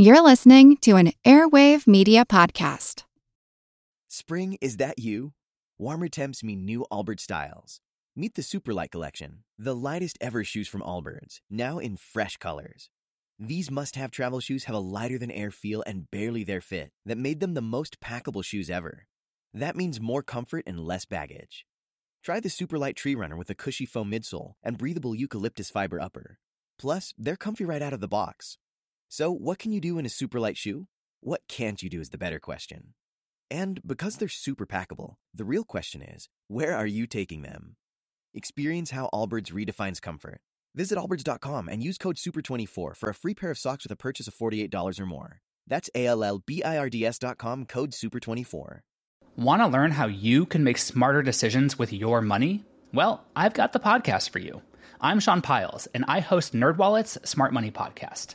You're listening to an Airwave Media Podcast. Spring, is that you? Warmer temps mean new Allbirds styles. Meet the Superlight Collection, the lightest ever shoes from Allbirds, now in fresh colors. These must have travel shoes have a lighter than air feel and barely their fit that made them the most packable shoes ever. That means more comfort and less baggage. Try the Superlight Tree Runner with a cushy foam midsole and breathable eucalyptus fiber upper. Plus, they're comfy right out of the box. So, what can you do in a super light shoe? What can't you do is the better question. And because they're super packable, the real question is where are you taking them? Experience how Allbirds redefines comfort. Visit allbirds.com and use code SUPER24 for a free pair of socks with a purchase of $48 or more. That's A L L B I R D S.com code SUPER24. Want to learn how you can make smarter decisions with your money? Well, I've got the podcast for you. I'm Sean Pyles, and I host NerdWallet's Smart Money Podcast.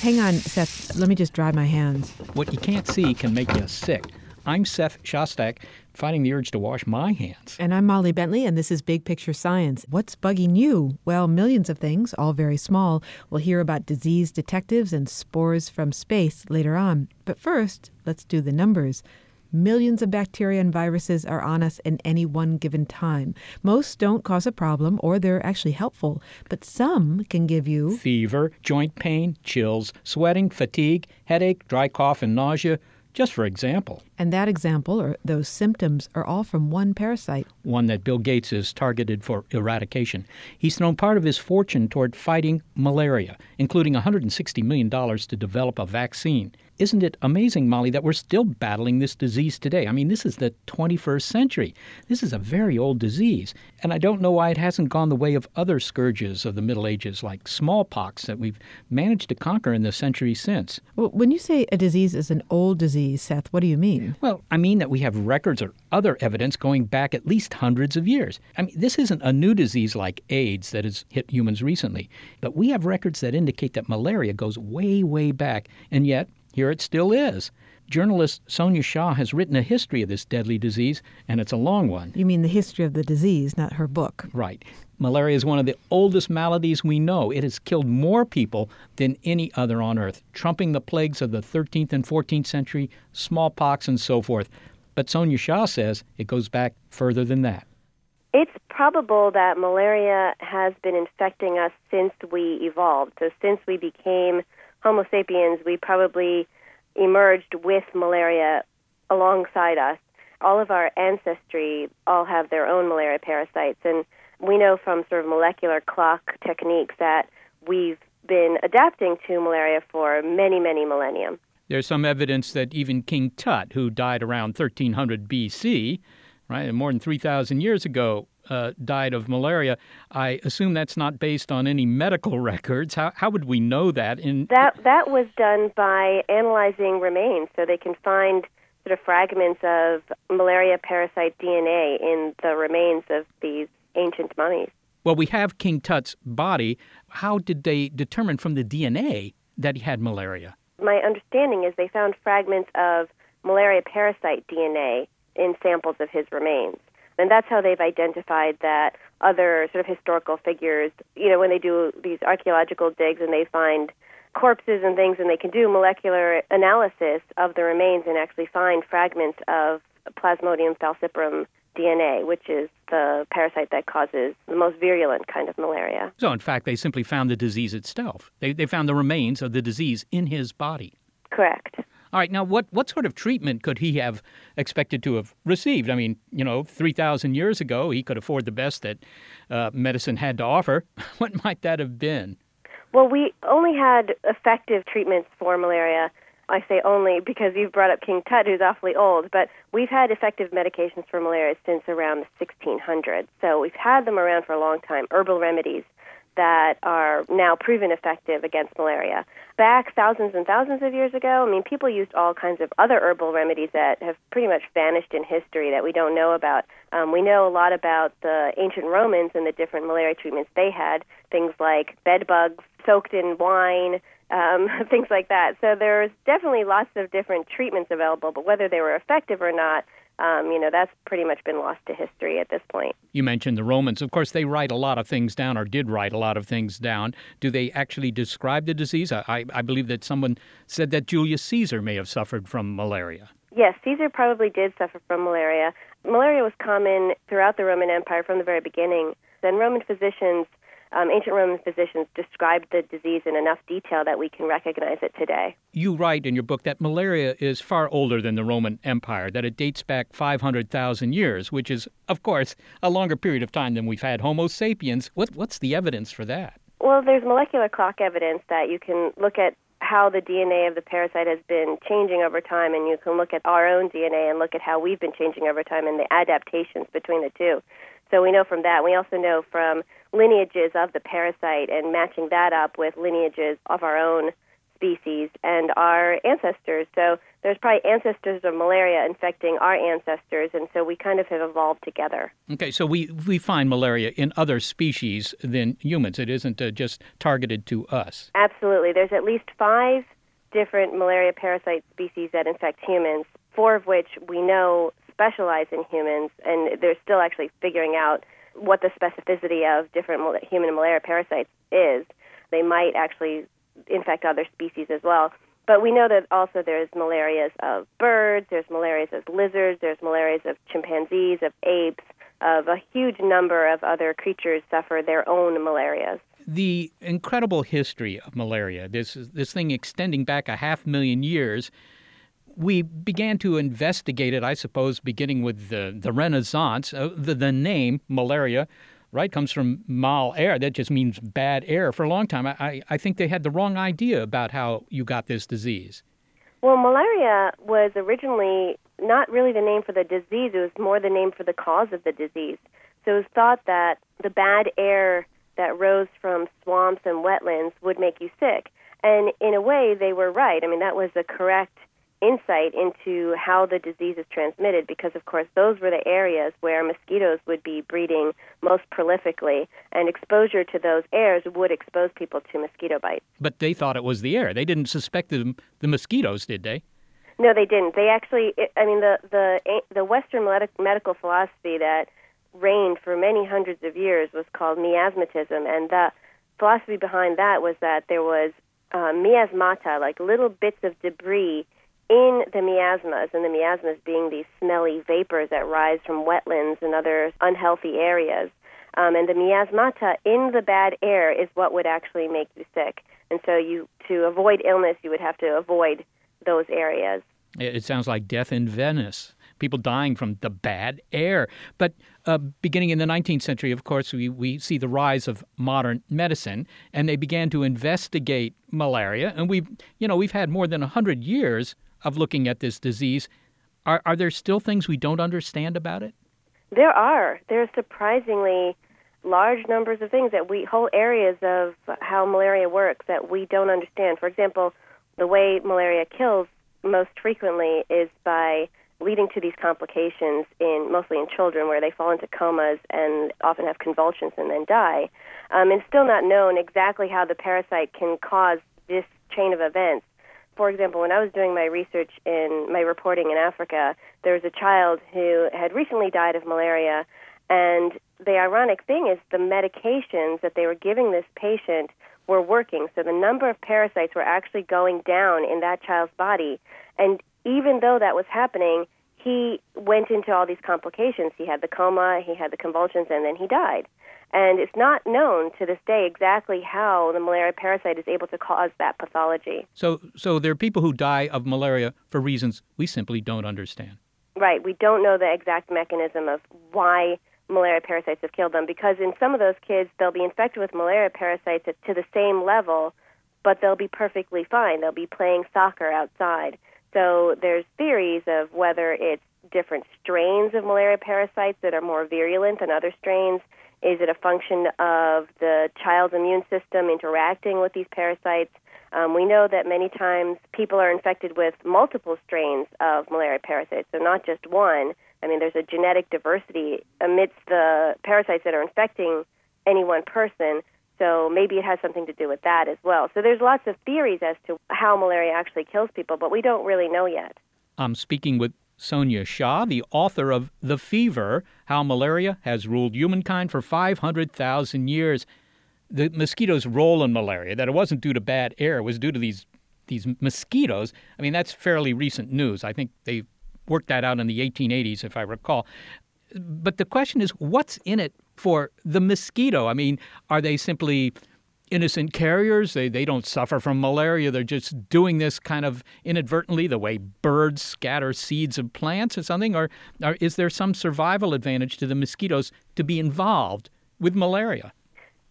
Hang on, Seth. Let me just dry my hands. What you can't see can make you sick. I'm Seth Shostak, fighting the urge to wash my hands. And I'm Molly Bentley, and this is Big Picture Science. What's bugging you? Well, millions of things, all very small. We'll hear about disease detectives and spores from space later on. But first, let's do the numbers. Millions of bacteria and viruses are on us in any one given time. Most don't cause a problem or they're actually helpful, but some can give you fever, joint pain, chills, sweating, fatigue, headache, dry cough, and nausea just for example. And that example, or those symptoms, are all from one parasite. One that Bill Gates has targeted for eradication. He's thrown part of his fortune toward fighting malaria, including $160 million to develop a vaccine. Isn't it amazing, Molly, that we're still battling this disease today? I mean, this is the 21st century. This is a very old disease. And I don't know why it hasn't gone the way of other scourges of the Middle Ages, like smallpox, that we've managed to conquer in the century since. Well, when you say a disease is an old disease, Seth, what do you mean? Well, I mean that we have records or other evidence going back at least hundreds of years. I mean, this isn't a new disease like AIDS that has hit humans recently, but we have records that indicate that malaria goes way, way back. And yet, here it still is. Journalist Sonia Shah has written a history of this deadly disease, and it's a long one. You mean the history of the disease, not her book? Right. Malaria is one of the oldest maladies we know. It has killed more people than any other on earth, trumping the plagues of the 13th and 14th century, smallpox, and so forth. But Sonia Shah says it goes back further than that. It's probable that malaria has been infecting us since we evolved. So, since we became Homo sapiens, we probably emerged with malaria alongside us. All of our ancestry all have their own malaria parasites, and we know from sort of molecular clock techniques that we've been adapting to malaria for many, many millennia. There's some evidence that even King Tut, who died around 1300 BC, right, more than 3,000 years ago, uh, died of malaria. I assume that's not based on any medical records. How, how would we know that? In that that was done by analyzing remains, so they can find sort of fragments of malaria parasite DNA in the remains of these ancient mummies. Well, we have King Tut's body. How did they determine from the DNA that he had malaria? My understanding is they found fragments of malaria parasite DNA in samples of his remains. And that's how they've identified that other sort of historical figures, you know, when they do these archaeological digs and they find corpses and things and they can do molecular analysis of the remains and actually find fragments of Plasmodium falciparum DNA, which is the parasite that causes the most virulent kind of malaria. So, in fact, they simply found the disease itself. They, they found the remains of the disease in his body. Correct. All right, now what, what sort of treatment could he have expected to have received? I mean, you know, 3,000 years ago, he could afford the best that uh, medicine had to offer. what might that have been? Well, we only had effective treatments for malaria. I say only because you've brought up King Tut, who's awfully old, but we've had effective medications for malaria since around the 1600s. So we've had them around for a long time, herbal remedies. That are now proven effective against malaria. Back thousands and thousands of years ago, I mean, people used all kinds of other herbal remedies that have pretty much vanished in history that we don't know about. Um, we know a lot about the ancient Romans and the different malaria treatments they had, things like bed bugs soaked in wine, um, things like that. So there's definitely lots of different treatments available, but whether they were effective or not, um, you know, that's pretty much been lost to history at this point. You mentioned the Romans. Of course, they write a lot of things down, or did write a lot of things down. Do they actually describe the disease? I, I believe that someone said that Julius Caesar may have suffered from malaria. Yes, Caesar probably did suffer from malaria. Malaria was common throughout the Roman Empire from the very beginning. Then Roman physicians um, ancient Roman physicians described the disease in enough detail that we can recognize it today. You write in your book that malaria is far older than the Roman Empire, that it dates back 500,000 years, which is, of course, a longer period of time than we've had Homo sapiens. What, what's the evidence for that? Well, there's molecular clock evidence that you can look at how the DNA of the parasite has been changing over time, and you can look at our own DNA and look at how we've been changing over time and the adaptations between the two. So we know from that. We also know from lineages of the parasite and matching that up with lineages of our own species and our ancestors. So there's probably ancestors of malaria infecting our ancestors, and so we kind of have evolved together. Okay, so we we find malaria in other species than humans. It isn't uh, just targeted to us. Absolutely. There's at least five different malaria parasite species that infect humans, four of which we know specialize in humans, and they're still actually figuring out what the specificity of different human malaria parasites is. They might actually infect other species as well. But we know that also there's malarias of birds, there's malarias of lizards, there's malarias of chimpanzees, of apes, of a huge number of other creatures suffer their own malarias. The incredible history of malaria, this this thing extending back a half million years, we began to investigate it, I suppose, beginning with the, the Renaissance. Uh, the, the name malaria, right, comes from mal air. That just means bad air. For a long time, I, I think they had the wrong idea about how you got this disease. Well, malaria was originally not really the name for the disease, it was more the name for the cause of the disease. So it was thought that the bad air that rose from swamps and wetlands would make you sick. And in a way, they were right. I mean, that was the correct insight into how the disease is transmitted because, of course, those were the areas where mosquitoes would be breeding most prolifically, and exposure to those airs would expose people to mosquito bites. But they thought it was the air. They didn't suspect the, the mosquitoes, did they? No, they didn't. They actually, I mean, the the the Western medical philosophy that reigned for many hundreds of years was called miasmatism, and the philosophy behind that was that there was uh, miasmata, like little bits of debris in the miasmas, and the miasmas being these smelly vapors that rise from wetlands and other unhealthy areas. Um, and the miasmata in the bad air is what would actually make you sick. And so, you to avoid illness, you would have to avoid those areas. It sounds like death in Venice. People dying from the bad air. But uh, beginning in the 19th century, of course, we, we see the rise of modern medicine, and they began to investigate malaria. And we've, you know, we've had more than 100 years of looking at this disease. Are, are there still things we don't understand about it? There are. There are surprisingly large numbers of things that we, whole areas of how malaria works that we don't understand. For example, the way malaria kills most frequently is by leading to these complications in mostly in children where they fall into comas and often have convulsions and then die. Um, it's still not known exactly how the parasite can cause this chain of events for example, when I was doing my research in my reporting in Africa, there was a child who had recently died of malaria, and the ironic thing is the medications that they were giving this patient were working. So the number of parasites were actually going down in that child's body. And even though that was happening, he went into all these complications. He had the coma, he had the convulsions, and then he died. And it's not known to this day exactly how the malaria parasite is able to cause that pathology. So, so there are people who die of malaria for reasons we simply don't understand. Right. We don't know the exact mechanism of why malaria parasites have killed them because in some of those kids, they'll be infected with malaria parasites to the same level, but they'll be perfectly fine. They'll be playing soccer outside. So there's theories of whether it's different strains of malaria parasites that are more virulent than other strains Is it a function of the child's immune system interacting with these parasites? Um, we know that many times people are infected with multiple strains of malaria parasites, so not just one. I mean, there's a genetic diversity amidst the parasites that are infecting any one person. So maybe it has something to do with that as well. So there's lots of theories as to how malaria actually kills people, but we don't really know yet. I'm speaking with Sonia Shah, the author of The Fever How Malaria Has Ruled Humankind for 500,000 Years. The mosquito's role in malaria, that it wasn't due to bad air, was due to these, these mosquitoes. I mean, that's fairly recent news. I think they worked that out in the 1880s, if I recall. But the question is, what's in it for the mosquito? I mean, are they simply innocent carriers? They, they don't suffer from malaria. They're just doing this kind of inadvertently, the way birds scatter seeds of plants or something? Or, or is there some survival advantage to the mosquitoes to be involved with malaria?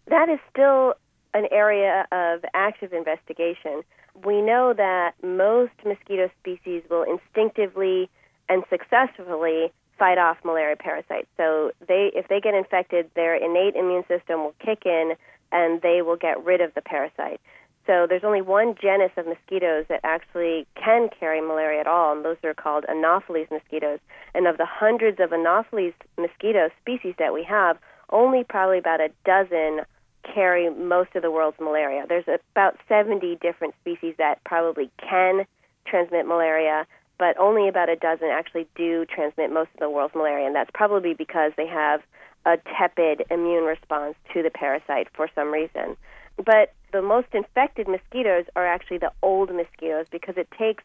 That is still an area of active investigation. We know that most mosquito species will instinctively and successfully fight off malaria parasites. So they if they get infected, their innate immune system will kick in and they will get rid of the parasite. So there's only one genus of mosquitoes that actually can carry malaria at all, and those are called Anopheles mosquitoes. And of the hundreds of Anopheles mosquito species that we have, only probably about a dozen carry most of the world's malaria. There's about 70 different species that probably can transmit malaria, but only about a dozen actually do transmit most of the world's malaria, and that's probably because they have a tepid immune response to the parasite for some reason. But the most infected mosquitoes are actually the old mosquitoes because it takes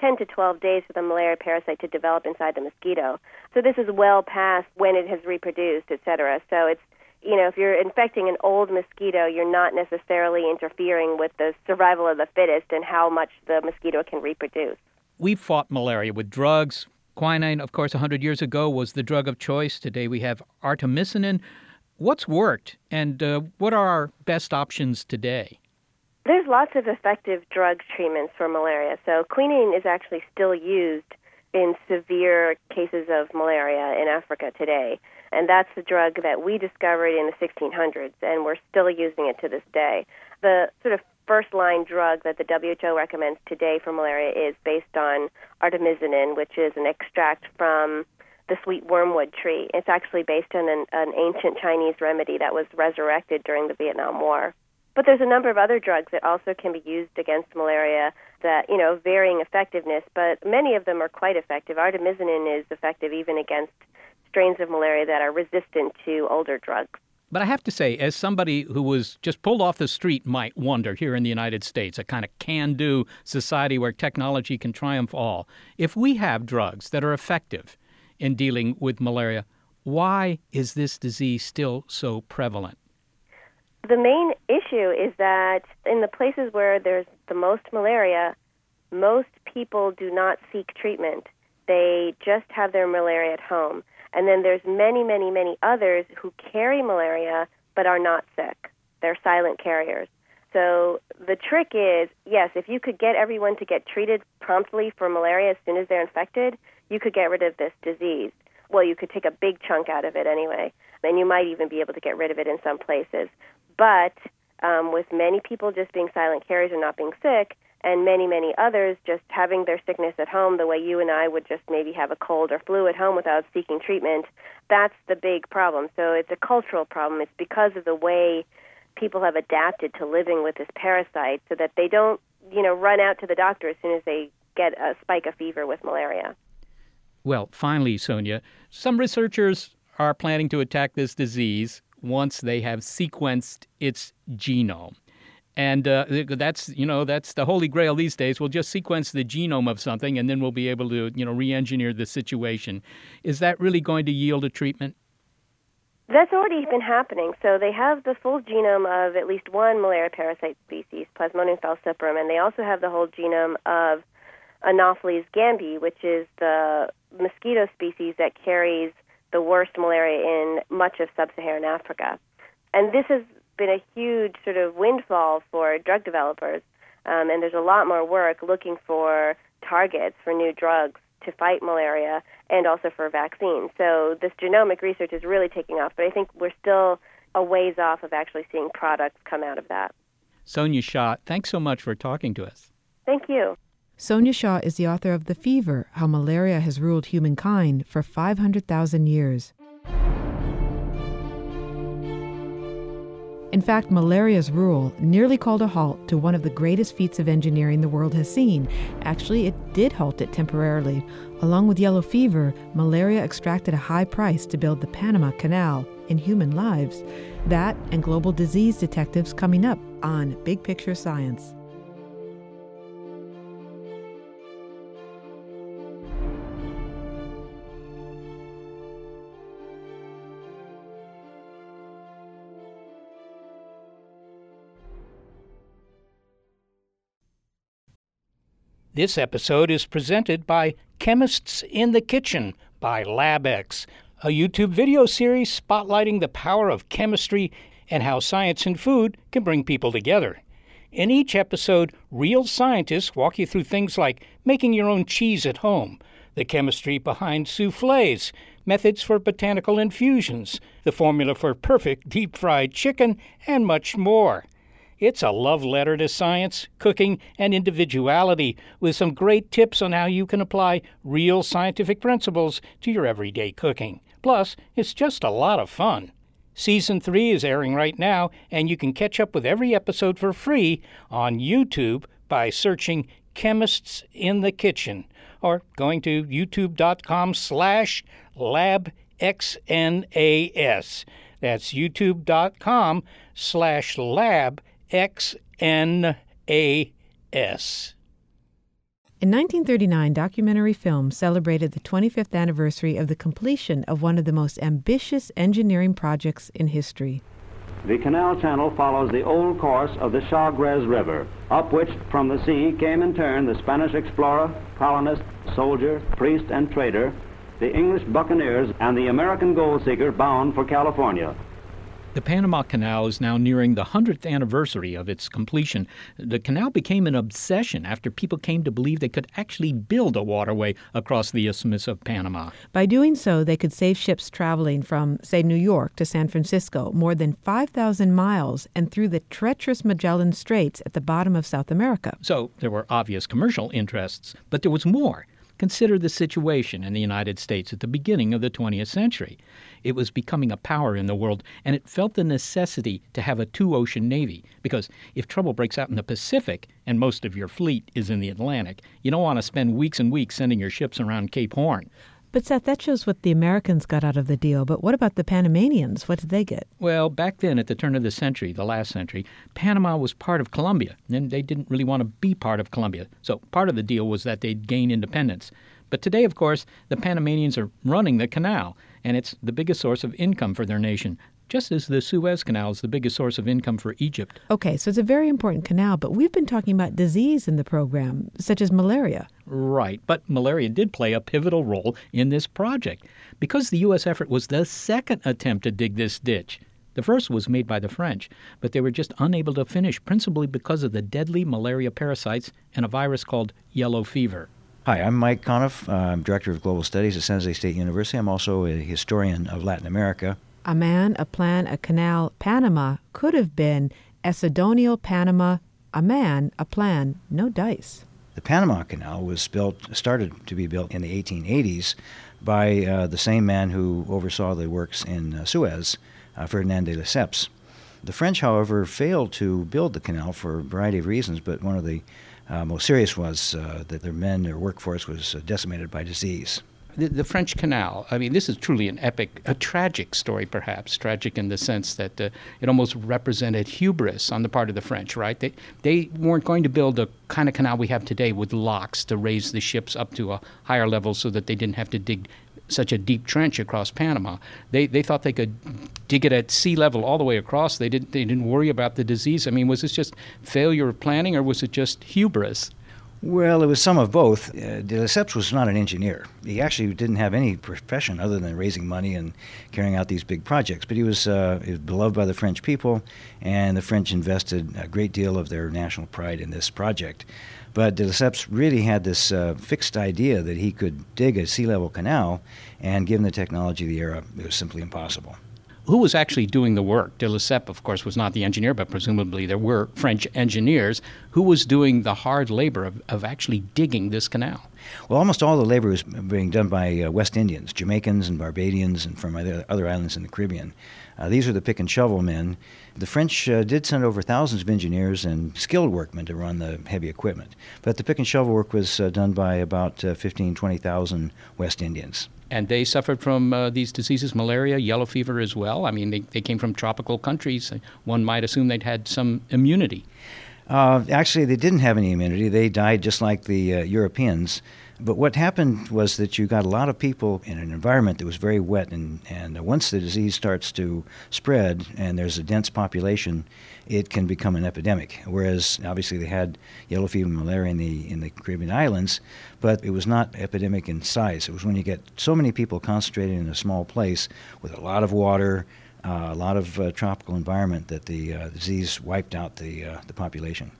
10 to 12 days for the malaria parasite to develop inside the mosquito. So this is well past when it has reproduced, et cetera. So it's you know, if you're infecting an old mosquito, you're not necessarily interfering with the survival of the fittest and how much the mosquito can reproduce. We've fought malaria with drugs. Quinine, of course, 100 years ago was the drug of choice. Today we have artemisinin. What's worked, and uh, what are our best options today? There's lots of effective drug treatments for malaria. So quinine is actually still used in severe cases of malaria in Africa today. And that's the drug that we discovered in the 1600s, and we're still using it to this day. The sort of first line drug that the WHO recommends today for malaria is based on artemisinin, which is an extract from the sweet wormwood tree. It's actually based on an, an ancient Chinese remedy that was resurrected during the Vietnam War. But there's a number of other drugs that also can be used against malaria that, you know, varying effectiveness, but many of them are quite effective. Artemisinin is effective even against strains of malaria that are resistant to older drugs. But I have to say, as somebody who was just pulled off the street might wonder here in the United States, a kind of can do society where technology can triumph all, if we have drugs that are effective in dealing with malaria, why is this disease still so prevalent? The main issue is that in the places where there's the most malaria, most people do not seek treatment. They just have their malaria at home. And then there's many, many, many others who carry malaria but are not sick. They're silent carriers. So the trick is, yes, if you could get everyone to get treated promptly for malaria as soon as they're infected, you could get rid of this disease. Well, you could take a big chunk out of it anyway, and you might even be able to get rid of it in some places. But um, with many people just being silent carriers and not being sick, and many, many others just having their sickness at home the way you and I would just maybe have a cold or flu at home without seeking treatment. That's the big problem. So it's a cultural problem. It's because of the way people have adapted to living with this parasite so that they don't, you know, run out to the doctor as soon as they get a spike of fever with malaria. Well, finally, Sonia, some researchers are planning to attack this disease once they have sequenced its genome. And uh, that's you know that's the holy grail these days. We'll just sequence the genome of something, and then we'll be able to you know re-engineer the situation. Is that really going to yield a treatment? That's already been happening. So they have the full genome of at least one malaria parasite species, Plasmodium falciparum, and they also have the whole genome of Anopheles gambiae, which is the mosquito species that carries the worst malaria in much of sub-Saharan Africa. And this is been a huge sort of windfall for drug developers, um, and there's a lot more work looking for targets for new drugs to fight malaria and also for vaccines. So this genomic research is really taking off, but I think we're still a ways off of actually seeing products come out of that. Sonia Shah, thanks so much for talking to us. Thank you. Sonia Shah is the author of The Fever How Malaria Has Ruled Humankind for 500,000 Years. In fact, malaria's rule nearly called a halt to one of the greatest feats of engineering the world has seen. Actually, it did halt it temporarily. Along with yellow fever, malaria extracted a high price to build the Panama Canal in human lives. That and global disease detectives coming up on Big Picture Science. This episode is presented by Chemists in the Kitchen by LabX, a YouTube video series spotlighting the power of chemistry and how science and food can bring people together. In each episode, real scientists walk you through things like making your own cheese at home, the chemistry behind souffles, methods for botanical infusions, the formula for perfect deep fried chicken, and much more. It's a love letter to science, cooking, and individuality with some great tips on how you can apply real scientific principles to your everyday cooking. Plus, it's just a lot of fun. Season 3 is airing right now, and you can catch up with every episode for free on YouTube by searching Chemists in the Kitchen or going to youtube.com slash labxnas. That's youtube.com slash lab XNAS. In 1939, documentary film celebrated the 25th anniversary of the completion of one of the most ambitious engineering projects in history. The canal channel follows the old course of the Chagres River, up which from the sea came in turn the Spanish explorer, colonist, soldier, priest, and trader, the English buccaneers, and the American gold seeker bound for California. The Panama Canal is now nearing the 100th anniversary of its completion. The canal became an obsession after people came to believe they could actually build a waterway across the Isthmus of Panama. By doing so, they could save ships traveling from, say, New York to San Francisco more than 5,000 miles and through the treacherous Magellan Straits at the bottom of South America. So there were obvious commercial interests, but there was more. Consider the situation in the United States at the beginning of the 20th century. It was becoming a power in the world, and it felt the necessity to have a two ocean navy because if trouble breaks out in the Pacific and most of your fleet is in the Atlantic, you don't want to spend weeks and weeks sending your ships around Cape Horn. But Seth, that shows what the Americans got out of the deal. But what about the Panamanians? What did they get? Well, back then, at the turn of the century, the last century, Panama was part of Colombia, and they didn't really want to be part of Colombia. So part of the deal was that they'd gain independence. But today, of course, the Panamanians are running the canal, and it's the biggest source of income for their nation just as the Suez Canal is the biggest source of income for Egypt. Okay, so it's a very important canal, but we've been talking about disease in the program, such as malaria. Right, but malaria did play a pivotal role in this project because the U.S. effort was the second attempt to dig this ditch. The first was made by the French, but they were just unable to finish, principally because of the deadly malaria parasites and a virus called yellow fever. Hi, I'm Mike Conniff. Uh, I'm Director of Global Studies at San Jose State University. I'm also a historian of Latin America a man, a plan, a canal, Panama could have been Ecedonial Panama, a man, a plan, no dice. The Panama Canal was built, started to be built in the 1880s by uh, the same man who oversaw the works in uh, Suez, uh, Ferdinand de Lesseps. The French, however, failed to build the canal for a variety of reasons, but one of the uh, most serious was uh, that their men, their workforce was uh, decimated by disease the, the, French Canal. I mean, this is truly an epic, a tragic story, perhaps tragic in the sense that uh, it almost represented hubris on the part of the French. Right? They they weren't going to build a kind of canal we have today with locks to raise the ships up to a higher level so that they didn't have to dig such a deep trench across Panama. They they thought they could dig it at sea level all the way across. They didn't they didn't worry about the disease. I mean, was this just failure of planning or was it just hubris? Well, it was some of both. Uh, de Lesseps was not an engineer. He actually didn't have any profession other than raising money and carrying out these big projects. But he was, uh, he was beloved by the French people, and the French invested a great deal of their national pride in this project. But de Lesseps really had this uh, fixed idea that he could dig a sea level canal, and given the technology of the era, it was simply impossible. Who was actually doing the work? De Lesseps, of course, was not the engineer, but presumably there were French engineers. Who was doing the hard labor of, of actually digging this canal? Well, almost all the labor was being done by uh, West Indians, Jamaicans and Barbadians, and from other, other islands in the Caribbean. Uh, these are the pick and shovel men. The French uh, did send over thousands of engineers and skilled workmen to run the heavy equipment, but the pick and shovel work was uh, done by about uh, 15, 20,000 West Indians and they suffered from uh, these diseases, malaria, yellow fever as well. I mean, they, they came from tropical countries. One might assume they'd had some immunity. Uh, actually, they didn't have any immunity. They died just like the uh, Europeans. But what happened was that you got a lot of people in an environment that was very wet, and, and once the disease starts to spread and there's a dense population, it can become an epidemic. Whereas obviously they had yellow fever and malaria in the in the Caribbean islands, but it was not epidemic in size. It was when you get so many people concentrated in a small place with a lot of water, uh, a lot of uh, tropical environment that the uh, disease wiped out the uh, the population.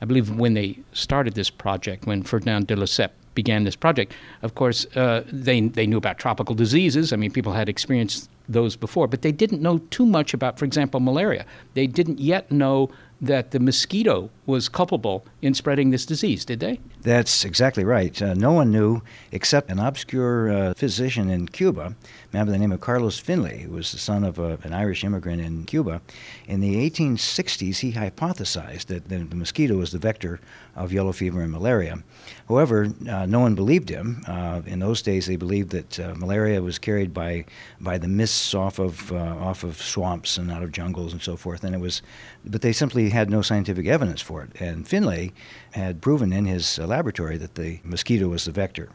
I believe when they started this project, when Ferdinand de Lesseps began this project, of course, uh, they, they knew about tropical diseases. I mean, people had experienced those before, but they didn't know too much about, for example, malaria. They didn't yet know that the mosquito was culpable in spreading this disease, did they? That's exactly right. Uh, no one knew except an obscure uh, physician in Cuba, man by the name of Carlos Finlay, who was the son of a, an Irish immigrant in Cuba. In the 1860s, he hypothesized that the, the mosquito was the vector of yellow fever and malaria. However, uh, no one believed him. Uh, in those days, they believed that uh, malaria was carried by by the mists off of uh, off of swamps and out of jungles and so forth, and it was, but they simply had no scientific evidence for it. And Finlay had proven in his laboratory that the mosquito was the vector.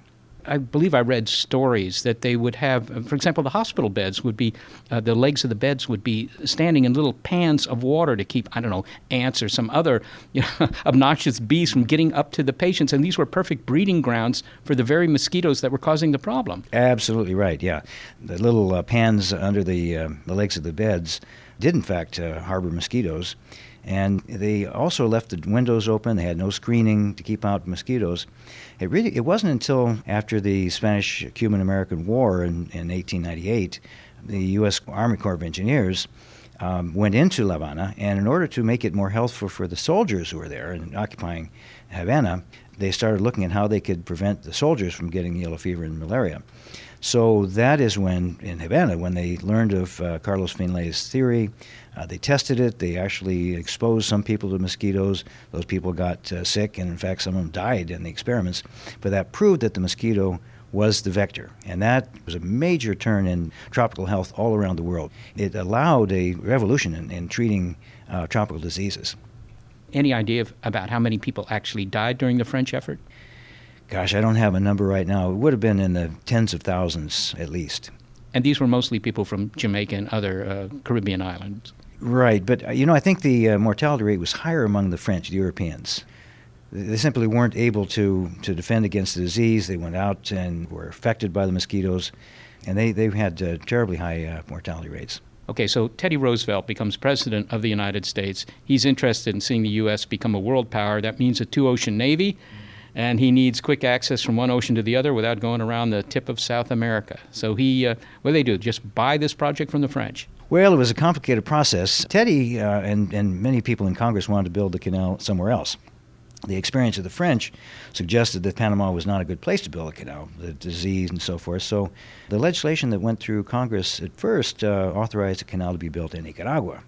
I believe I read stories that they would have, for example, the hospital beds would be, uh, the legs of the beds would be standing in little pans of water to keep, I don't know, ants or some other you know, obnoxious bees from getting up to the patients. And these were perfect breeding grounds for the very mosquitoes that were causing the problem. Absolutely right, yeah. The little uh, pans under the, uh, the legs of the beds did, in fact, uh, harbor mosquitoes. And they also left the windows open. They had no screening to keep out mosquitoes. It really it wasn't until after the Spanish-Cuban American War in, in 1898, the U.S. Army Corps of Engineers um, went into La Habana, and in order to make it more healthful for the soldiers who were there and occupying Havana, they started looking at how they could prevent the soldiers from getting yellow fever and malaria. So that is when, in Havana, when they learned of uh, Carlos Finlay's theory, uh, they tested it. They actually exposed some people to mosquitoes. Those people got uh, sick, and in fact, some of them died in the experiments. But that proved that the mosquito was the vector. And that was a major turn in tropical health all around the world. It allowed a revolution in, in treating uh, tropical diseases. Any idea of, about how many people actually died during the French effort? Gosh, I don't have a number right now. It would have been in the tens of thousands at least. And these were mostly people from Jamaica and other uh, Caribbean islands. Right, but uh, you know, I think the uh, mortality rate was higher among the French, the Europeans. They simply weren't able to, to defend against the disease. They went out and were affected by the mosquitoes, and they, they had uh, terribly high uh, mortality rates. Okay, so Teddy Roosevelt becomes president of the United States. He's interested in seeing the U.S. become a world power. That means a two ocean navy, and he needs quick access from one ocean to the other without going around the tip of South America. So he, uh, what do they do? Just buy this project from the French. Well, it was a complicated process. Teddy uh, and, and many people in Congress wanted to build the canal somewhere else. The experience of the French suggested that Panama was not a good place to build a canal, the disease and so forth. So the legislation that went through Congress at first uh, authorized a canal to be built in Nicaragua.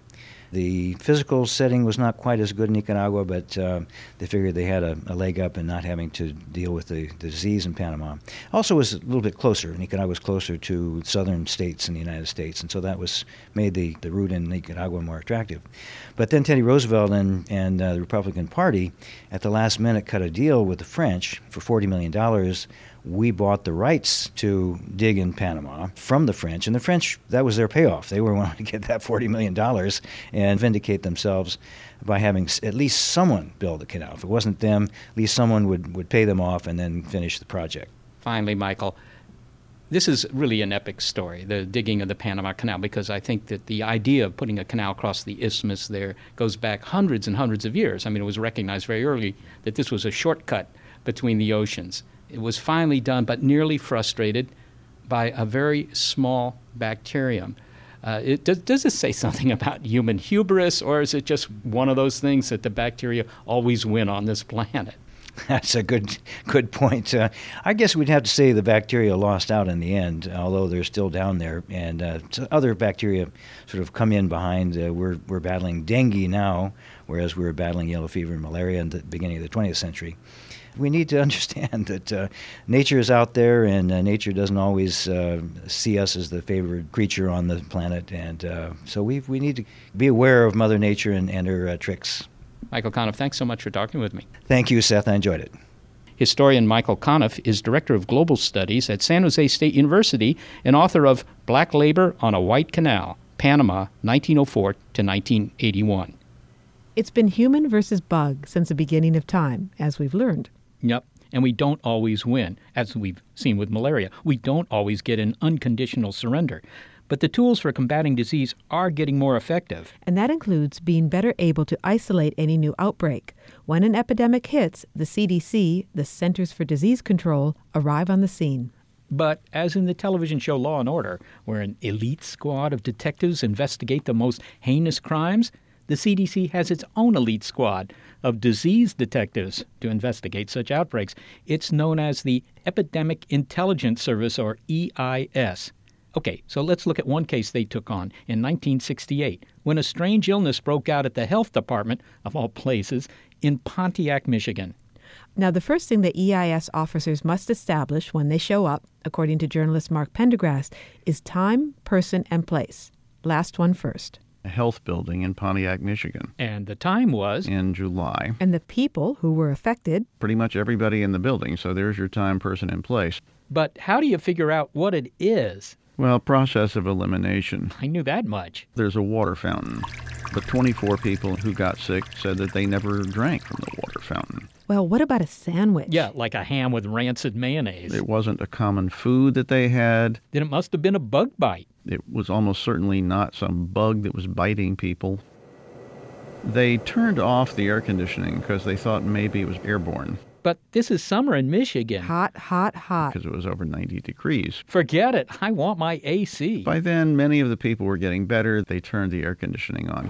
The physical setting was not quite as good in Nicaragua, but uh, they figured they had a, a, leg up in not having to deal with the, the disease in Panama. Also, was a little bit closer. Nicaragua was closer to southern states in the United States, and so that was made the, the route in Nicaragua more attractive. But then Teddy Roosevelt and, and uh, the Republican Party, at the last minute, cut a deal with the French for $40 million we bought the rights to dig in Panama from the French, and the French, that was their payoff. They were wanting to get that $40 million and vindicate themselves by having at least someone build the canal. If it wasn't them, at least someone would, would pay them off and then finish the project. Finally, Michael, this is really an epic story, the digging of the Panama Canal, because I think that the idea of putting a canal across the isthmus there goes back hundreds and hundreds of years. I mean, it was recognized very early that this was a shortcut between the oceans. It was finally done, but nearly frustrated by a very small bacterium. Uh, it, does, does this say something about human hubris, or is it just one of those things that the bacteria always win on this planet? That's a good good point. Uh, I guess we'd have to say the bacteria lost out in the end, although they're still down there, and uh, other bacteria sort of come in behind. Uh, we're we're battling dengue now, whereas we were battling yellow fever and malaria in the beginning of the 20th century. We need to understand that uh, nature is out there, and uh, nature doesn't always uh, see us as the favored creature on the planet, and so we we need to be aware of Mother Nature and, and her tricks. Michael Conniff, thanks so much for talking with me. Thank you, Seth. I enjoyed it. Historian Michael Conniff is Director of Global Studies at San Jose State University and author of Black Labor on a White Canal, Panama, 1904 to 1981. It's been human versus bug since the beginning of time, as we've learned. Yep. And we don't always win, as we've seen with malaria. We don't always get an unconditional surrender. But the tools for combating disease are getting more effective. And that includes being better able to isolate any new outbreak. When an epidemic hits, the CDC, the Centers for Disease Control, arrive on the scene. But as in the television show Law and Order, where an elite squad of detectives investigate the most heinous crimes, the CDC has its own elite squad of disease detectives to investigate such outbreaks. It's known as the Epidemic Intelligence Service, or EIS. Okay, so let's look at one case they took on in 1968 when a strange illness broke out at the health department, of all places, in Pontiac, Michigan. Now, the first thing the EIS officers must establish when they show up, according to journalist Mark Pendergrast, is time, person, and place. Last one first. A health building in Pontiac, Michigan. And the time was? In July. And the people who were affected? Pretty much everybody in the building, so there's your time, person, and place. But how do you figure out what it is? Well, process of elimination. I knew that much. There's a water fountain. But 24 people who got sick said that they never drank from the water fountain. Well, what about a sandwich? Yeah, like a ham with rancid mayonnaise. It wasn't a common food that they had. Then it must have been a bug bite. It was almost certainly not some bug that was biting people. They turned off the air conditioning because they thought maybe it was airborne. But this is summer in Michigan. Hot, hot, hot. Because it was over 90 degrees. Forget it. I want my AC. By then, many of the people were getting better. They turned the air conditioning on.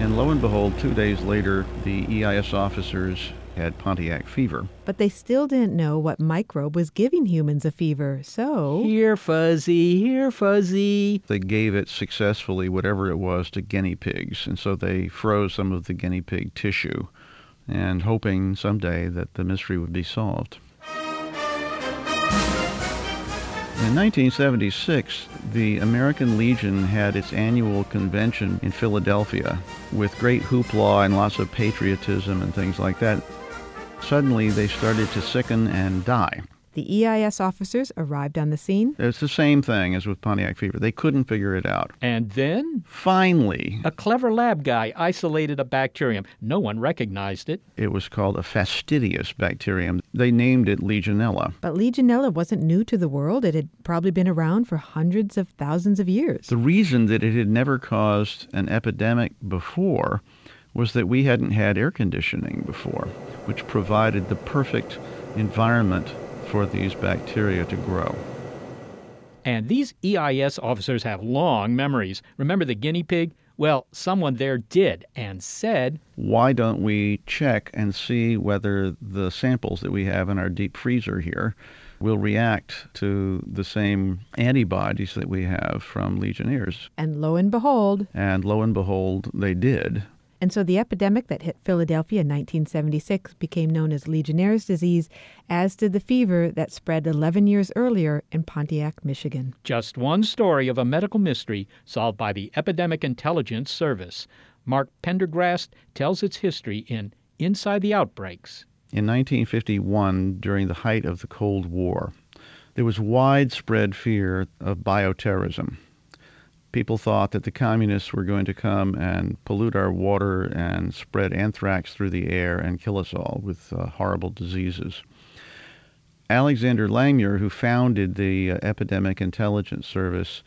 And lo and behold, two days later, the EIS officers had Pontiac fever. But they still didn't know what microbe was giving humans a fever, so. Here, Fuzzy, here, Fuzzy. They gave it successfully, whatever it was, to guinea pigs. And so they froze some of the guinea pig tissue and hoping someday that the mystery would be solved. In 1976, the American Legion had its annual convention in Philadelphia with great hoopla and lots of patriotism and things like that. Suddenly, they started to sicken and die. The EIS officers arrived on the scene. It's the same thing as with Pontiac fever. They couldn't figure it out. And then? Finally. A clever lab guy isolated a bacterium. No one recognized it. It was called a fastidious bacterium. They named it Legionella. But Legionella wasn't new to the world. It had probably been around for hundreds of thousands of years. The reason that it had never caused an epidemic before was that we hadn't had air conditioning before, which provided the perfect environment for these bacteria to grow. And these EIS officers have long memories. Remember the guinea pig? Well, someone there did and said, Why don't we check and see whether the samples that we have in our deep freezer here will react to the same antibodies that we have from Legionnaires? And lo and behold. And lo and behold, they did. And so the epidemic that hit Philadelphia in 1976 became known as Legionnaire's disease, as did the fever that spread 11 years earlier in Pontiac, Michigan. Just one story of a medical mystery solved by the Epidemic Intelligence Service. Mark Pendergrast tells its history in Inside the Outbreaks. In 1951, during the height of the Cold War, there was widespread fear of bioterrorism people thought that the communists were going to come and pollute our water and spread anthrax through the air and kill us all with uh, horrible diseases. Alexander Langmuir, who founded the uh, Epidemic Intelligence Service,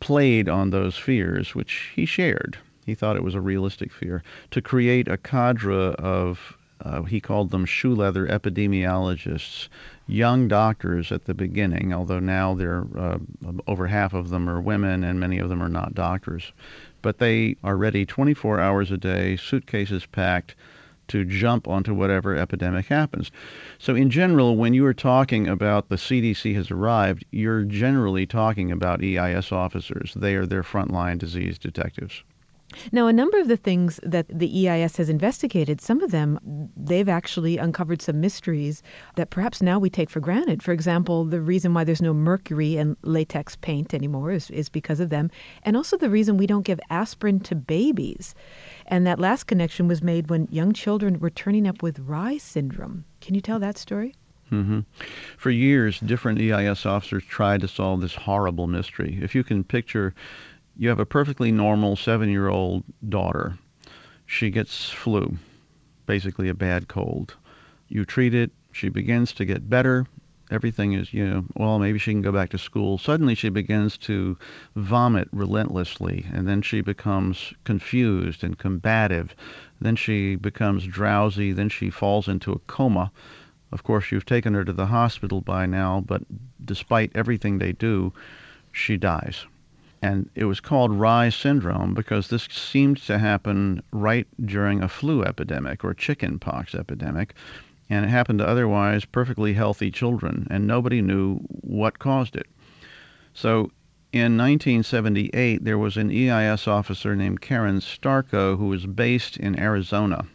played on those fears, which he shared. He thought it was a realistic fear, to create a cadre of uh, he called them shoe leather epidemiologists, young doctors at the beginning, although now they're uh, over half of them are women and many of them are not doctors. But they are ready 24 hours a day, suitcases packed, to jump onto whatever epidemic happens. So, in general, when you are talking about the CDC has arrived, you're generally talking about EIS officers. They are their frontline disease detectives. Now, a number of the things that the EIS has investigated, some of them, they've actually uncovered some mysteries that perhaps now we take for granted. For example, the reason why there's no mercury in latex paint anymore is, is because of them. And also the reason we don't give aspirin to babies. And that last connection was made when young children were turning up with Reye syndrome. Can you tell that story? Mm-hmm. For years, different EIS officers tried to solve this horrible mystery. If you can picture you have a perfectly normal seven year old daughter. She gets flu, basically a bad cold. You treat it, she begins to get better. Everything is, you know, well, maybe she can go back to school. Suddenly she begins to vomit relentlessly, and then she becomes confused and combative. Then she becomes drowsy. Then she falls into a coma. Of course, you've taken her to the hospital by now, but despite everything they do, she dies. And it was called Reye syndrome because this seemed to happen right during a flu epidemic or chicken pox epidemic. And it happened to otherwise perfectly healthy children, and nobody knew what caused it. So in 1978, there was an EIS officer named Karen Starko who was based in Arizona.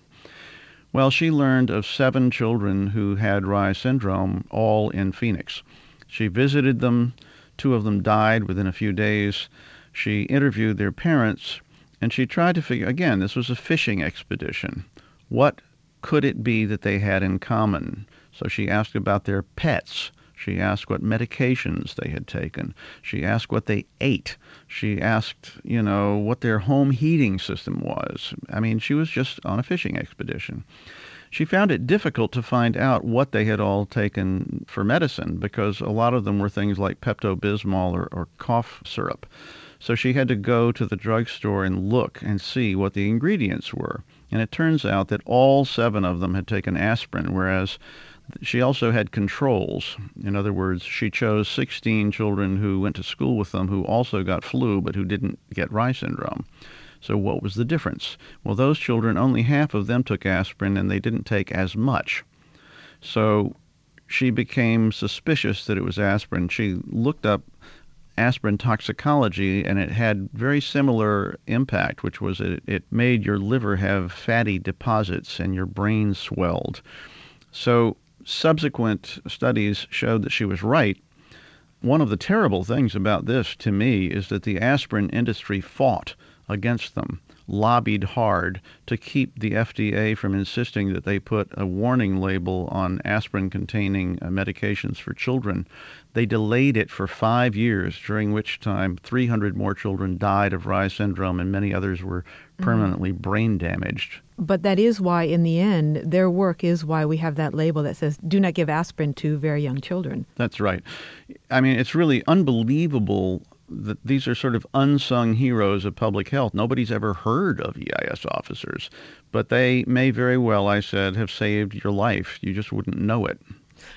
Well, she learned of seven children who had Reye syndrome, all in Phoenix. She visited them Two of them died within a few days. She interviewed their parents and she tried to figure again, this was a fishing expedition. What could it be that they had in common? So she asked about their pets. She asked what medications they had taken. She asked what they ate. She asked, you know, what their home heating system was. I mean, she was just on a fishing expedition. She found it difficult to find out what they had all taken for medicine because a lot of them were things like Pepto Bismol or, or cough syrup. So she had to go to the drugstore and look and see what the ingredients were. And it turns out that all seven of them had taken aspirin, whereas she also had controls. In other words, she chose 16 children who went to school with them who also got flu but who didn't get Reye syndrome. So what was the difference? Well, those children, only half of them took aspirin and they didn't take as much. So she became suspicious that it was aspirin. She looked up aspirin toxicology and it had very similar impact, which was it, it made your liver have fatty deposits and your brain swelled. So subsequent studies showed that she was right. One of the terrible things about this to me is that the aspirin industry fought against them, lobbied hard to keep the FDA from insisting that they put a warning label on aspirin containing uh, medications for children. They delayed it for five years, during which time 300 more children died of Reye syndrome and many others were mm-hmm. permanently mm-hmm. brain damaged. But that is why, in the end, their work is why we have that label that says, do not give aspirin to very young children. That's right. I mean, it's really unbelievable that these are sort of unsung heroes of public health. Nobody's ever heard of EIS officers, but they may very well, I said, have saved your life. You just wouldn't know it.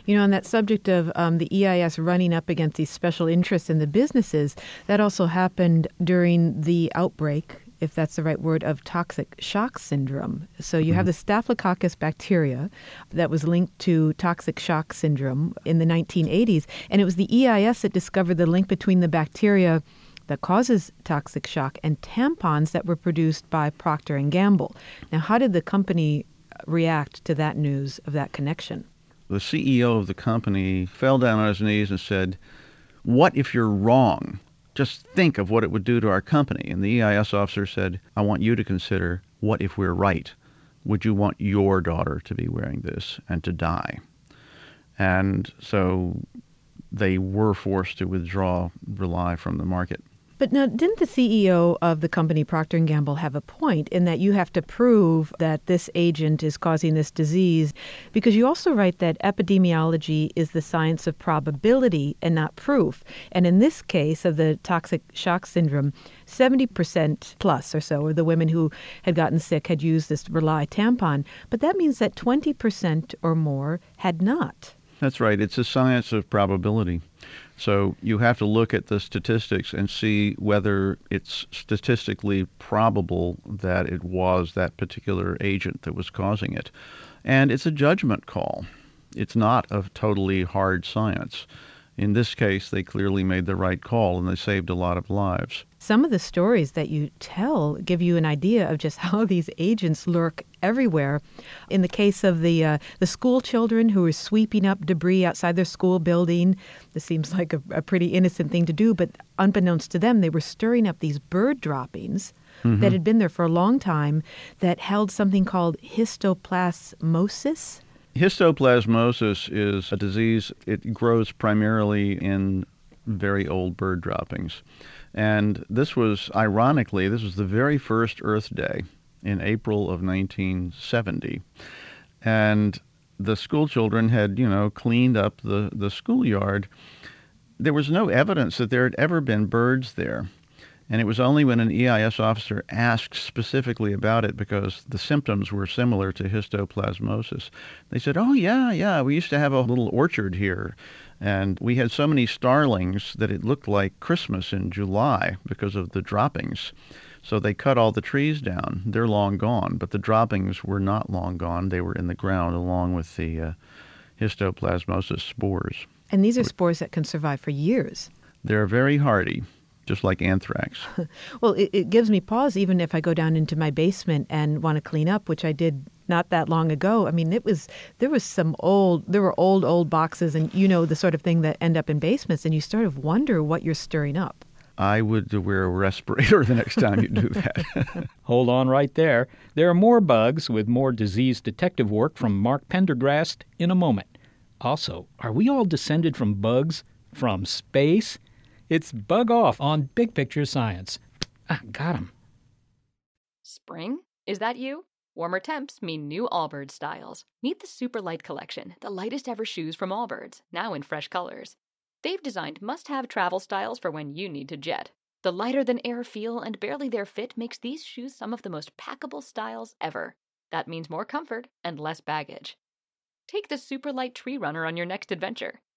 You know, on that subject of um, the EIS running up against these special interests in the businesses, that also happened during the outbreak if that's the right word, of toxic shock syndrome. So you mm-hmm. have the Staphylococcus bacteria that was linked to toxic shock syndrome in the 1980s, and it was the EIS that discovered the link between the bacteria that causes toxic shock and tampons that were produced by Procter and Gamble. Now, how did the company react to that news of that connection? The CEO of the company fell down on his knees and said, "What if you're wrong?" Just think of what it would do to our company. And the EIS officer said, I want you to consider what if we're right? Would you want your daughter to be wearing this and to die? And so they were forced to withdraw Rely from the market. But now, didn't the CEO of the company Procter and Gamble have a point in that you have to prove that this agent is causing this disease? Because you also write that epidemiology is the science of probability and not proof. And in this case of the toxic shock syndrome, 70% plus or so of the women who had gotten sick had used this Rely tampon. But that means that 20% or more had not. That's right. It's a science of probability. So you have to look at the statistics and see whether it's statistically probable that it was that particular agent that was causing it. And it's a judgment call. It's not a totally hard science. In this case, they clearly made the right call and they saved a lot of lives. Some of the stories that you tell give you an idea of just how these agents lurk everywhere. In the case of the uh, the school children who were sweeping up debris outside their school building, this seems like a, a pretty innocent thing to do, but unbeknownst to them, they were stirring up these bird droppings mm-hmm. that had been there for a long time that held something called histoplasmosis. Histoplasmosis is a disease. It grows primarily in very old bird droppings. And this was, ironically, this was the very first Earth Day in April of 1970. And the school children had, you know, cleaned up the, the schoolyard. There was no evidence that there had ever been birds there. And it was only when an EIS officer asked specifically about it because the symptoms were similar to histoplasmosis. They said, Oh, yeah, yeah, we used to have a little orchard here. And we had so many starlings that it looked like Christmas in July because of the droppings. So they cut all the trees down. They're long gone, but the droppings were not long gone. They were in the ground along with the uh, histoplasmosis spores. And these are spores that can survive for years. They're very hardy just like anthrax. well, it, it, gives me pause even if I go down into my basement and want to clean up, which I did not that long ago. I mean, it was there was some old there were old old boxes, and you know the sort of thing that end up in basements, and you sort of wonder what you're stirring up. I would wear a respirator the next time you do that. Hold on right there. There are more bugs with more disease detective work from Mark Pendergrast in a moment. Also, are we all descended from bugs from space? It's Bug Off on Big Picture Science. Ah, got him. Spring? Is that you? Warmer temps mean new Allbirds styles. Meet the Super Light Collection, the lightest ever shoes from Allbirds, now in fresh colors. They've designed must have travel styles for when you need to jet. The lighter than air feel and barely there fit makes these shoes some of the most packable styles ever. That means more comfort and less baggage. Take the Super Light Tree Runner on your next adventure.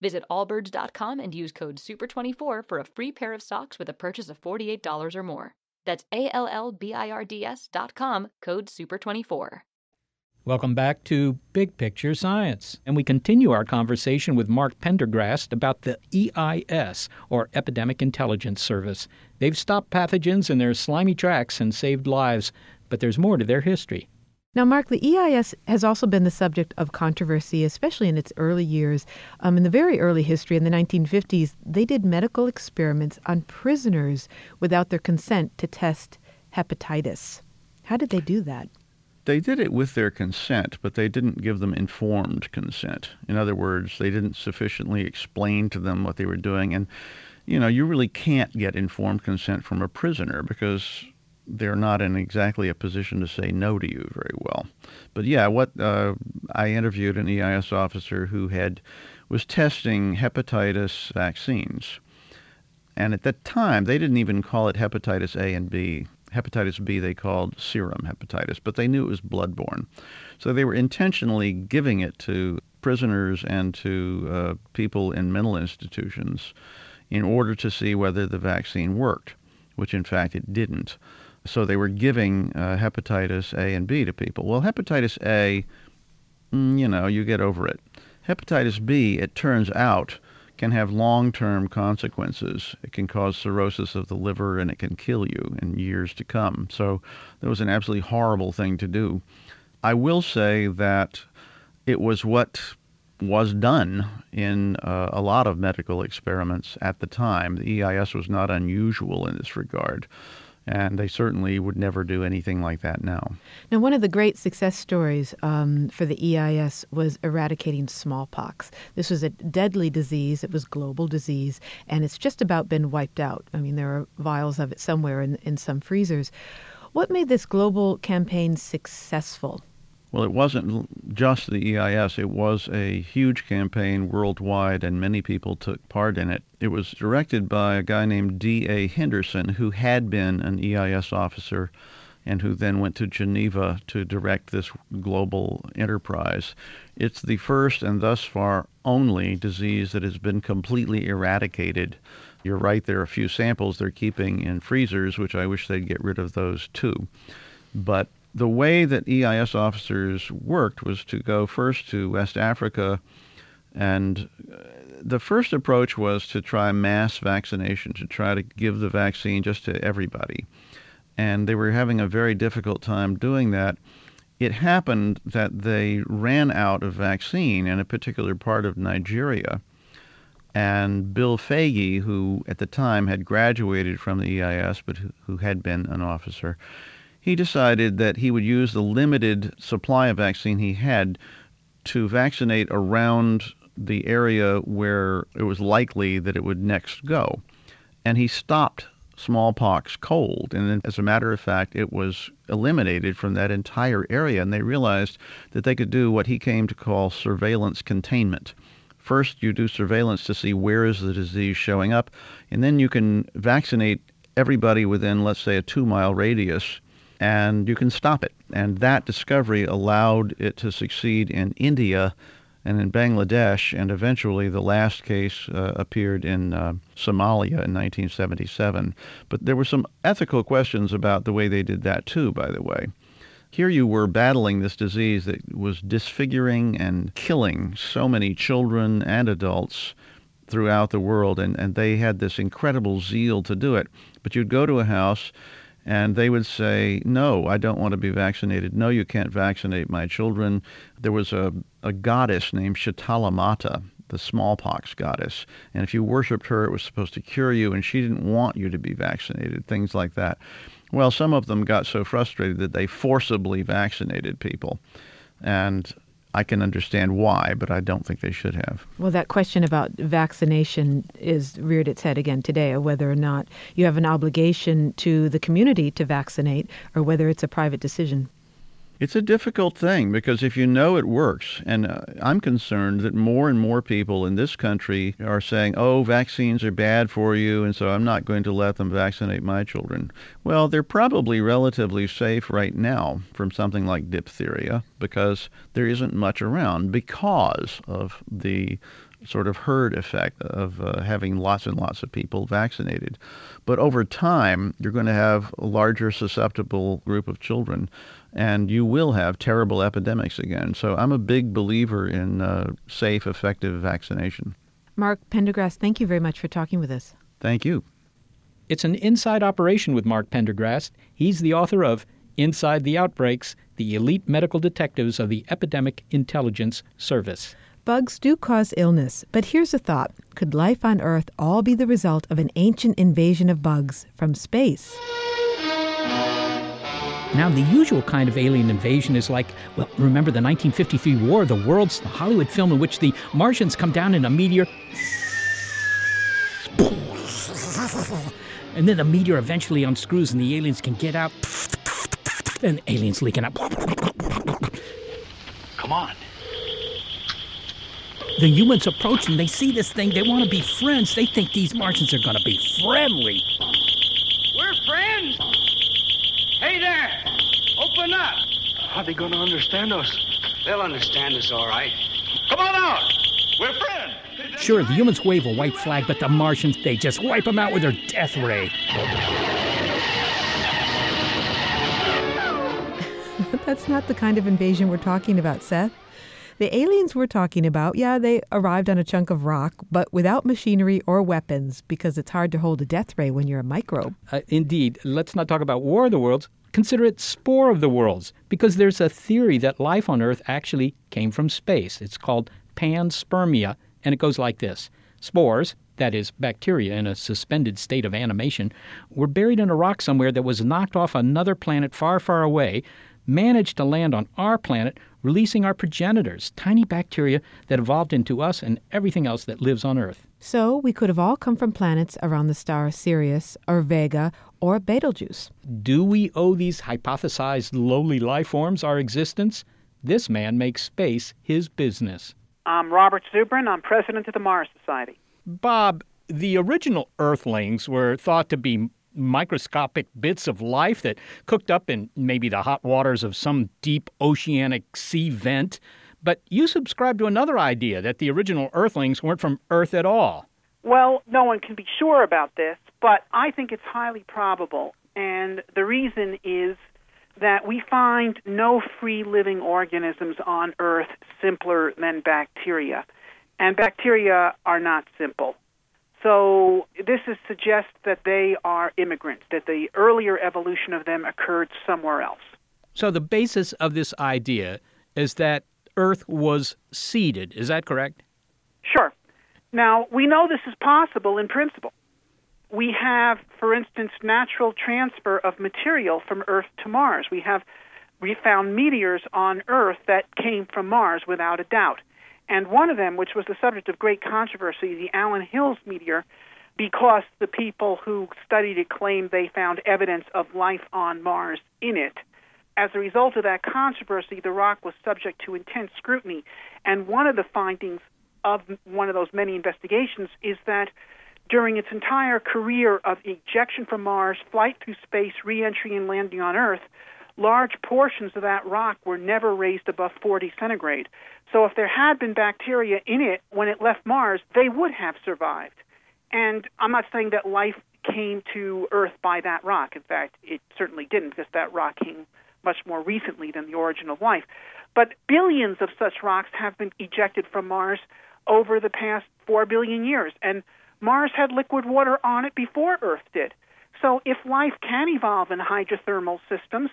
Visit allbirds.com and use code SUPER24 for a free pair of socks with a purchase of $48 or more. That's A L L B I R D S dot com, code SUPER24. Welcome back to Big Picture Science. And we continue our conversation with Mark Pendergrast about the EIS, or Epidemic Intelligence Service. They've stopped pathogens in their slimy tracks and saved lives, but there's more to their history. Now, Mark, the EIS has also been the subject of controversy, especially in its early years. Um, in the very early history, in the 1950s, they did medical experiments on prisoners without their consent to test hepatitis. How did they do that? They did it with their consent, but they didn't give them informed consent. In other words, they didn't sufficiently explain to them what they were doing. And, you know, you really can't get informed consent from a prisoner because they're not in exactly a position to say no to you very well. But yeah, what uh, I interviewed an EIS officer who had was testing hepatitis vaccines, and at that time they didn't even call it hepatitis A and B. Hepatitis B they called serum hepatitis, but they knew it was bloodborne, so they were intentionally giving it to prisoners and to uh, people in mental institutions in order to see whether the vaccine worked, which in fact it didn't so they were giving uh, hepatitis A and B to people. Well, hepatitis A, mm, you know, you get over it. Hepatitis B, it turns out, can have long term consequences. It can cause cirrhosis of the liver and it can kill you in years to come. So that was an absolutely horrible thing to do. I will say that it was what was done in uh, a lot of medical experiments at the time. The EIS was not unusual in this regard And they certainly would never do anything like that now. Now, one of the great success stories um, for the EIS was eradicating smallpox. This was a deadly disease, it was global disease, and it's just about been wiped out. I mean, there are vials of it somewhere in, in some freezers. What made this global campaign successful? Well, it wasn't just the EIS. It was a huge campaign worldwide, and many people took part in it. It was directed by a guy named D.A. Henderson, who had been an EIS officer and who then went to Geneva to direct this global enterprise. It's the first and thus far only disease that has been completely eradicated. You're right, there are a few samples they're keeping in freezers, which I wish they'd get rid of those too. But the way that EIS officers worked was to go first to West Africa, and uh, the first approach was to try mass vaccination, to try to give the vaccine just to everybody. And they were having a very difficult time doing that. It happened that they ran out of vaccine in a particular part of Nigeria. And Bill Foege, who at the time had graduated from the EIS but who, who had been an officer, he decided that he would use the limited supply of vaccine he had to vaccinate around the area where it was likely that it would next go. And he stopped smallpox cold. And as a matter of fact, it was eliminated from that entire area. And they realized that they could do what he came to call surveillance containment. First, you do surveillance to see where is the disease showing up, and then you can vaccinate everybody within, let's say, a two mile radius and you can stop it. And that discovery allowed it to succeed in India and in Bangladesh, and eventually the last case uh, appeared in uh, Somalia in 1977. But there were some ethical questions about the way they did that too, by the way. Here you were battling this disease that was disfiguring and killing so many children and adults throughout the world, and, and they had this incredible zeal to do it. But you'd go to a house and they would say, No, I don't want to be vaccinated. No, you can't vaccinate my children. There was a, a goddess named Shitalamata, the smallpox goddess. And if you worshiped her, it was supposed to cure you, and she didn't want you to be vaccinated, things like that. Well, some of them got so frustrated that they forcibly vaccinated people. And I can understand why, but I don't think they should have. Well, that question about vaccination is reared its head again today, whether or not you have an obligation to the community to vaccinate or whether it's a private decision. It's a difficult thing because if you know it works, and uh, I'm concerned that more and more people in this country are saying, oh, vaccines are bad for you, and so I'm not going to let them vaccinate my children. Well, they're probably relatively safe right now from something like diphtheria because there isn't much around because of the sort of herd effect of uh, having lots and lots of people vaccinated. But over time, you're going to have a larger susceptible group of children and you will have terrible epidemics again. So I'm a big believer in uh, safe, effective vaccination. Mark Pendergrast, thank you very much for talking with us. Thank you. It's an inside operation with Mark Pendergrast. He's the author of Inside the Outbreaks The Elite Medical Detectives of the Epidemic Intelligence Service. Bugs do cause illness, but here's a thought could life on Earth all be the result of an ancient invasion of bugs from space? Now, the usual kind of alien invasion is like, well, remember the 1953 War of the Worlds, the Hollywood film in which the Martians come down in a meteor. And then the meteor eventually unscrews and the aliens can get out. And aliens leaking out. Come on. The humans approach them. They see this thing. They want to be friends. They think these Martians are going to be friendly. We're friends. Hey there! Open up! How are they going to understand us? They'll understand us all right. Come on out! We're friends! Sure, the humans wave a white flag, but the Martians, they just wipe them out with their death ray. That's not the kind of invasion we're talking about, Seth. The aliens we're talking about, yeah, they arrived on a chunk of rock, but without machinery or weapons because it's hard to hold a death ray when you're a microbe. Uh, indeed. Let's not talk about War of the Worlds. Consider it Spore of the Worlds, because there's a theory that life on Earth actually came from space. It's called panspermia, and it goes like this Spores, that is, bacteria in a suspended state of animation, were buried in a rock somewhere that was knocked off another planet far, far away, managed to land on our planet, releasing our progenitors, tiny bacteria that evolved into us and everything else that lives on Earth. So we could have all come from planets around the star Sirius or Vega or Betelgeuse. Do we owe these hypothesized lowly life forms our existence? This man makes space his business. I'm Robert Zubrin. I'm president of the Mars Society. Bob, the original Earthlings were thought to be microscopic bits of life that cooked up in maybe the hot waters of some deep oceanic sea vent. But you subscribe to another idea that the original Earthlings weren't from Earth at all. Well, no one can be sure about this, but I think it's highly probable. And the reason is that we find no free living organisms on Earth simpler than bacteria. And bacteria are not simple. So this is, suggests that they are immigrants, that the earlier evolution of them occurred somewhere else. So the basis of this idea is that Earth was seeded. Is that correct? Sure. Now, we know this is possible in principle. We have, for instance, natural transfer of material from Earth to Mars. We have we found meteors on Earth that came from Mars without a doubt. And one of them, which was the subject of great controversy, the Allan Hills meteor, because the people who studied it claimed they found evidence of life on Mars in it. As a result of that controversy, the rock was subject to intense scrutiny. And one of the findings of one of those many investigations is that during its entire career of ejection from Mars, flight through space, reentry, and landing on Earth, large portions of that rock were never raised above 40 centigrade. So if there had been bacteria in it when it left Mars, they would have survived. And I'm not saying that life came to Earth by that rock. In fact, it certainly didn't because that rock came much more recently than the origin of life. But billions of such rocks have been ejected from Mars over the past 4 billion years. And Mars had liquid water on it before Earth did. So if life can evolve in hydrothermal systems,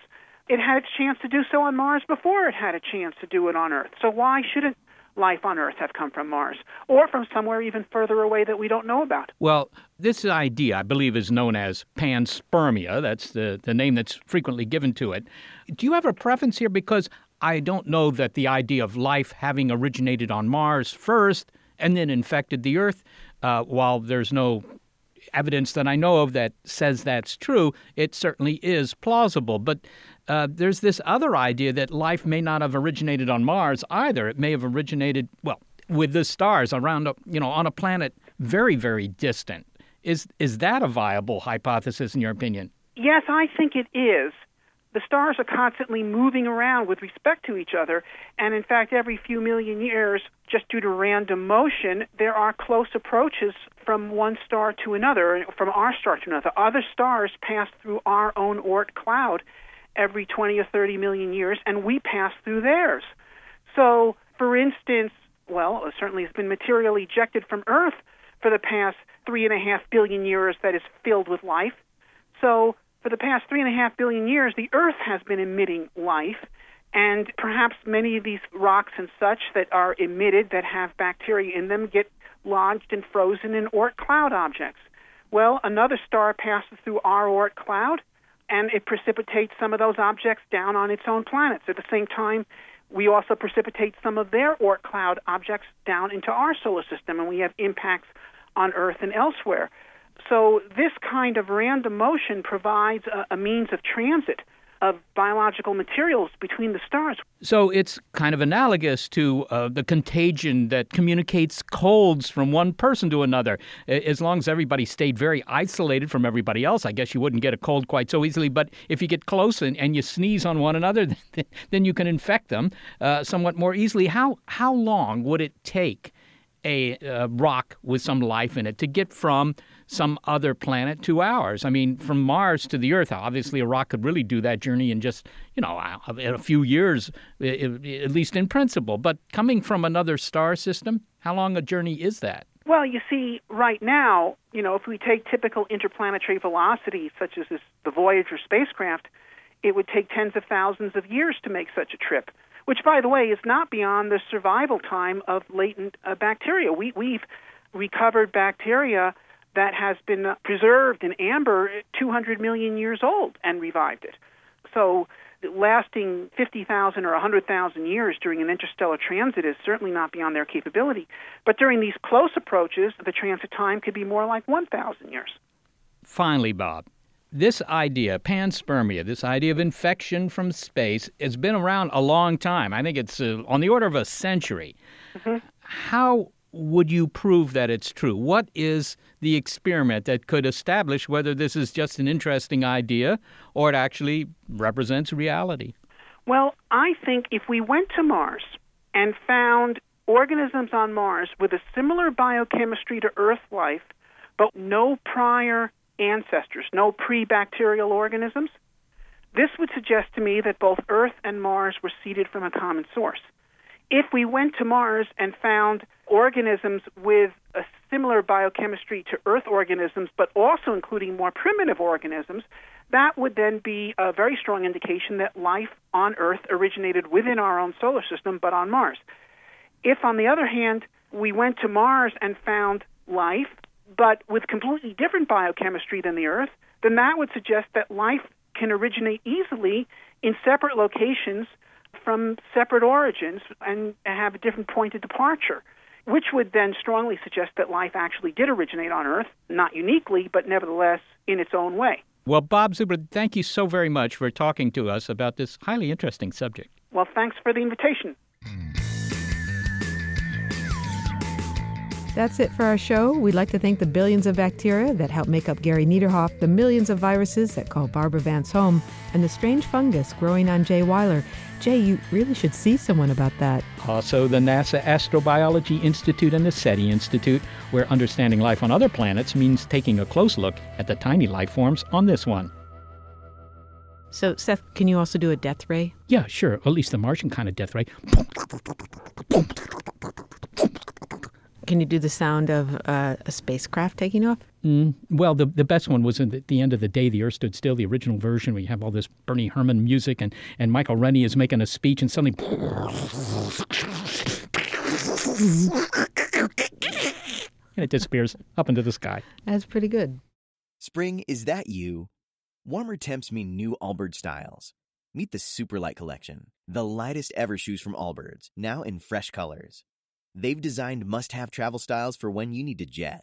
it had its chance to do so on Mars before it had a chance to do it on Earth. So why shouldn't life on Earth have come from Mars or from somewhere even further away that we don't know about? Well, this idea, I believe, is known as panspermia. That's the, the name that's frequently given to it. Do you have a preference here? Because I don't know that the idea of life having originated on Mars first and then infected the Earth, uh, while there's no evidence that I know of that says that's true, it certainly is plausible. But uh, there's this other idea that life may not have originated on Mars either. It may have originated, well, with the stars around, a, you know, on a planet very, very distant. Is is that a viable hypothesis in your opinion? Yes, I think it is. The stars are constantly moving around with respect to each other, and in fact, every few million years, just due to random motion, there are close approaches from one star to another, from our star to another. Other stars pass through our own Oort cloud every 20 or 30 million years, and we pass through theirs. So, for instance, well, certainly has been material ejected from Earth for the past three and a half billion years that is filled with life. So, for the past three and a half billion years, the Earth has been emitting life, and perhaps many of these rocks and such that are emitted that have bacteria in them get lodged and frozen in Oort cloud objects. Well, another star passes through our Oort cloud and it precipitates some of those objects down on its own planets. At the same time, we also precipitate some of their Oort cloud objects down into our solar system, and we have impacts on Earth and elsewhere. So, this kind of random motion provides a, a means of transit of biological materials between the stars. So it's kind of analogous to uh, the contagion that communicates colds from one person to another. As long as everybody stayed very isolated from everybody else, I guess you wouldn't get a cold quite so easily. But if you get close and, and you sneeze on one another, then you can infect them uh, somewhat more easily. How how long would it take a uh, rock with some life in it to get from some other planet to ours. I mean, from Mars to the Earth, obviously a rock could really do that journey in just, you know, in a few years, at least in principle. But coming from another star system, how long a journey is that? Well, you see, right now, you know, if we take typical interplanetary velocity, such as this, the Voyager spacecraft, it would take tens of thousands of years to make such a trip which, by the way, is not beyond the survival time of latent uh, bacteria. We, we've recovered bacteria that has been preserved in amber 200 million years old and revived it. So lasting 50,000 or 100,000 years during an interstellar transit is certainly not beyond their capability. But during these close approaches, the transit time could be more like 1,000 years. Finally, Bob, this idea, panspermia, this idea of infection from space, has been around a long time. I think it's uh, on the order of a century. Mm-hmm. How would you prove that it's true? What is the experiment that could establish whether this is just an interesting idea or it actually represents reality? Well, I think if we went to Mars and found organisms on Mars with a similar biochemistry to Earth life, but no prior ancestors, no pre bacterial organisms, this would suggest to me that both Earth and Mars were seeded from a common source. If we went to Mars and found organisms with a similar biochemistry to Earth organisms, but also including more primitive organisms, that would then be a very strong indication that life on Earth originated within our own solar system, but on Mars. If, on the other hand, we went to Mars and found life, but with completely different biochemistry than the Earth, then that would suggest that life can originate easily in separate locations from separate origins and have a different point of departure, which would then strongly suggest that life actually did originate on Earth, not uniquely, but nevertheless in its own way. Well, Bob Zubrin, thank you so very much for talking to us about this highly interesting subject. Well, thanks for the invitation. That's it for our show. We'd like to thank the billions of bacteria that help make up Gary Niederhoff, the millions of viruses that call Barbara Vance home, and the strange fungus growing on Jay Weiler. Jay, you really should see someone about that. Also, the NASA Astrobiology Institute and the SETI Institute, where understanding life on other planets means taking a close look at the tiny life forms on this one. So, Seth, can you also do a death ray? Yeah, sure. At least the Martian kind of death ray. Can you do the sound of uh, a spacecraft taking off? Mm, well, the the best one was at the end of the day, the Earth stood still. The original version, we have all this Bernie Herrmann music, and, and Michael Rennie is making a speech, and suddenly, and it disappears up into the sky. That's pretty good. Spring is that you? Warmer temps mean new Allbirds styles. Meet the Superlight Collection, the lightest ever shoes from Allbirds, now in fresh colors. They've designed must have travel styles for when you need to jet.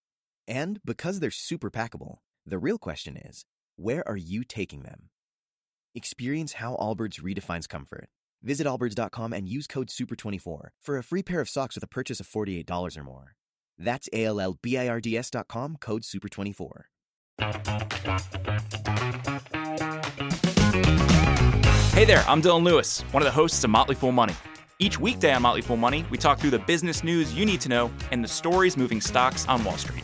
And because they're super packable, the real question is where are you taking them? Experience how Allbirds redefines comfort. Visit allbirds.com and use code SUPER24 for a free pair of socks with a purchase of $48 or more. That's A L L B I R D S.com, code SUPER24. Hey there, I'm Dylan Lewis, one of the hosts of Motley Fool Money. Each weekday on Motley Fool Money, we talk through the business news you need to know and the stories moving stocks on Wall Street.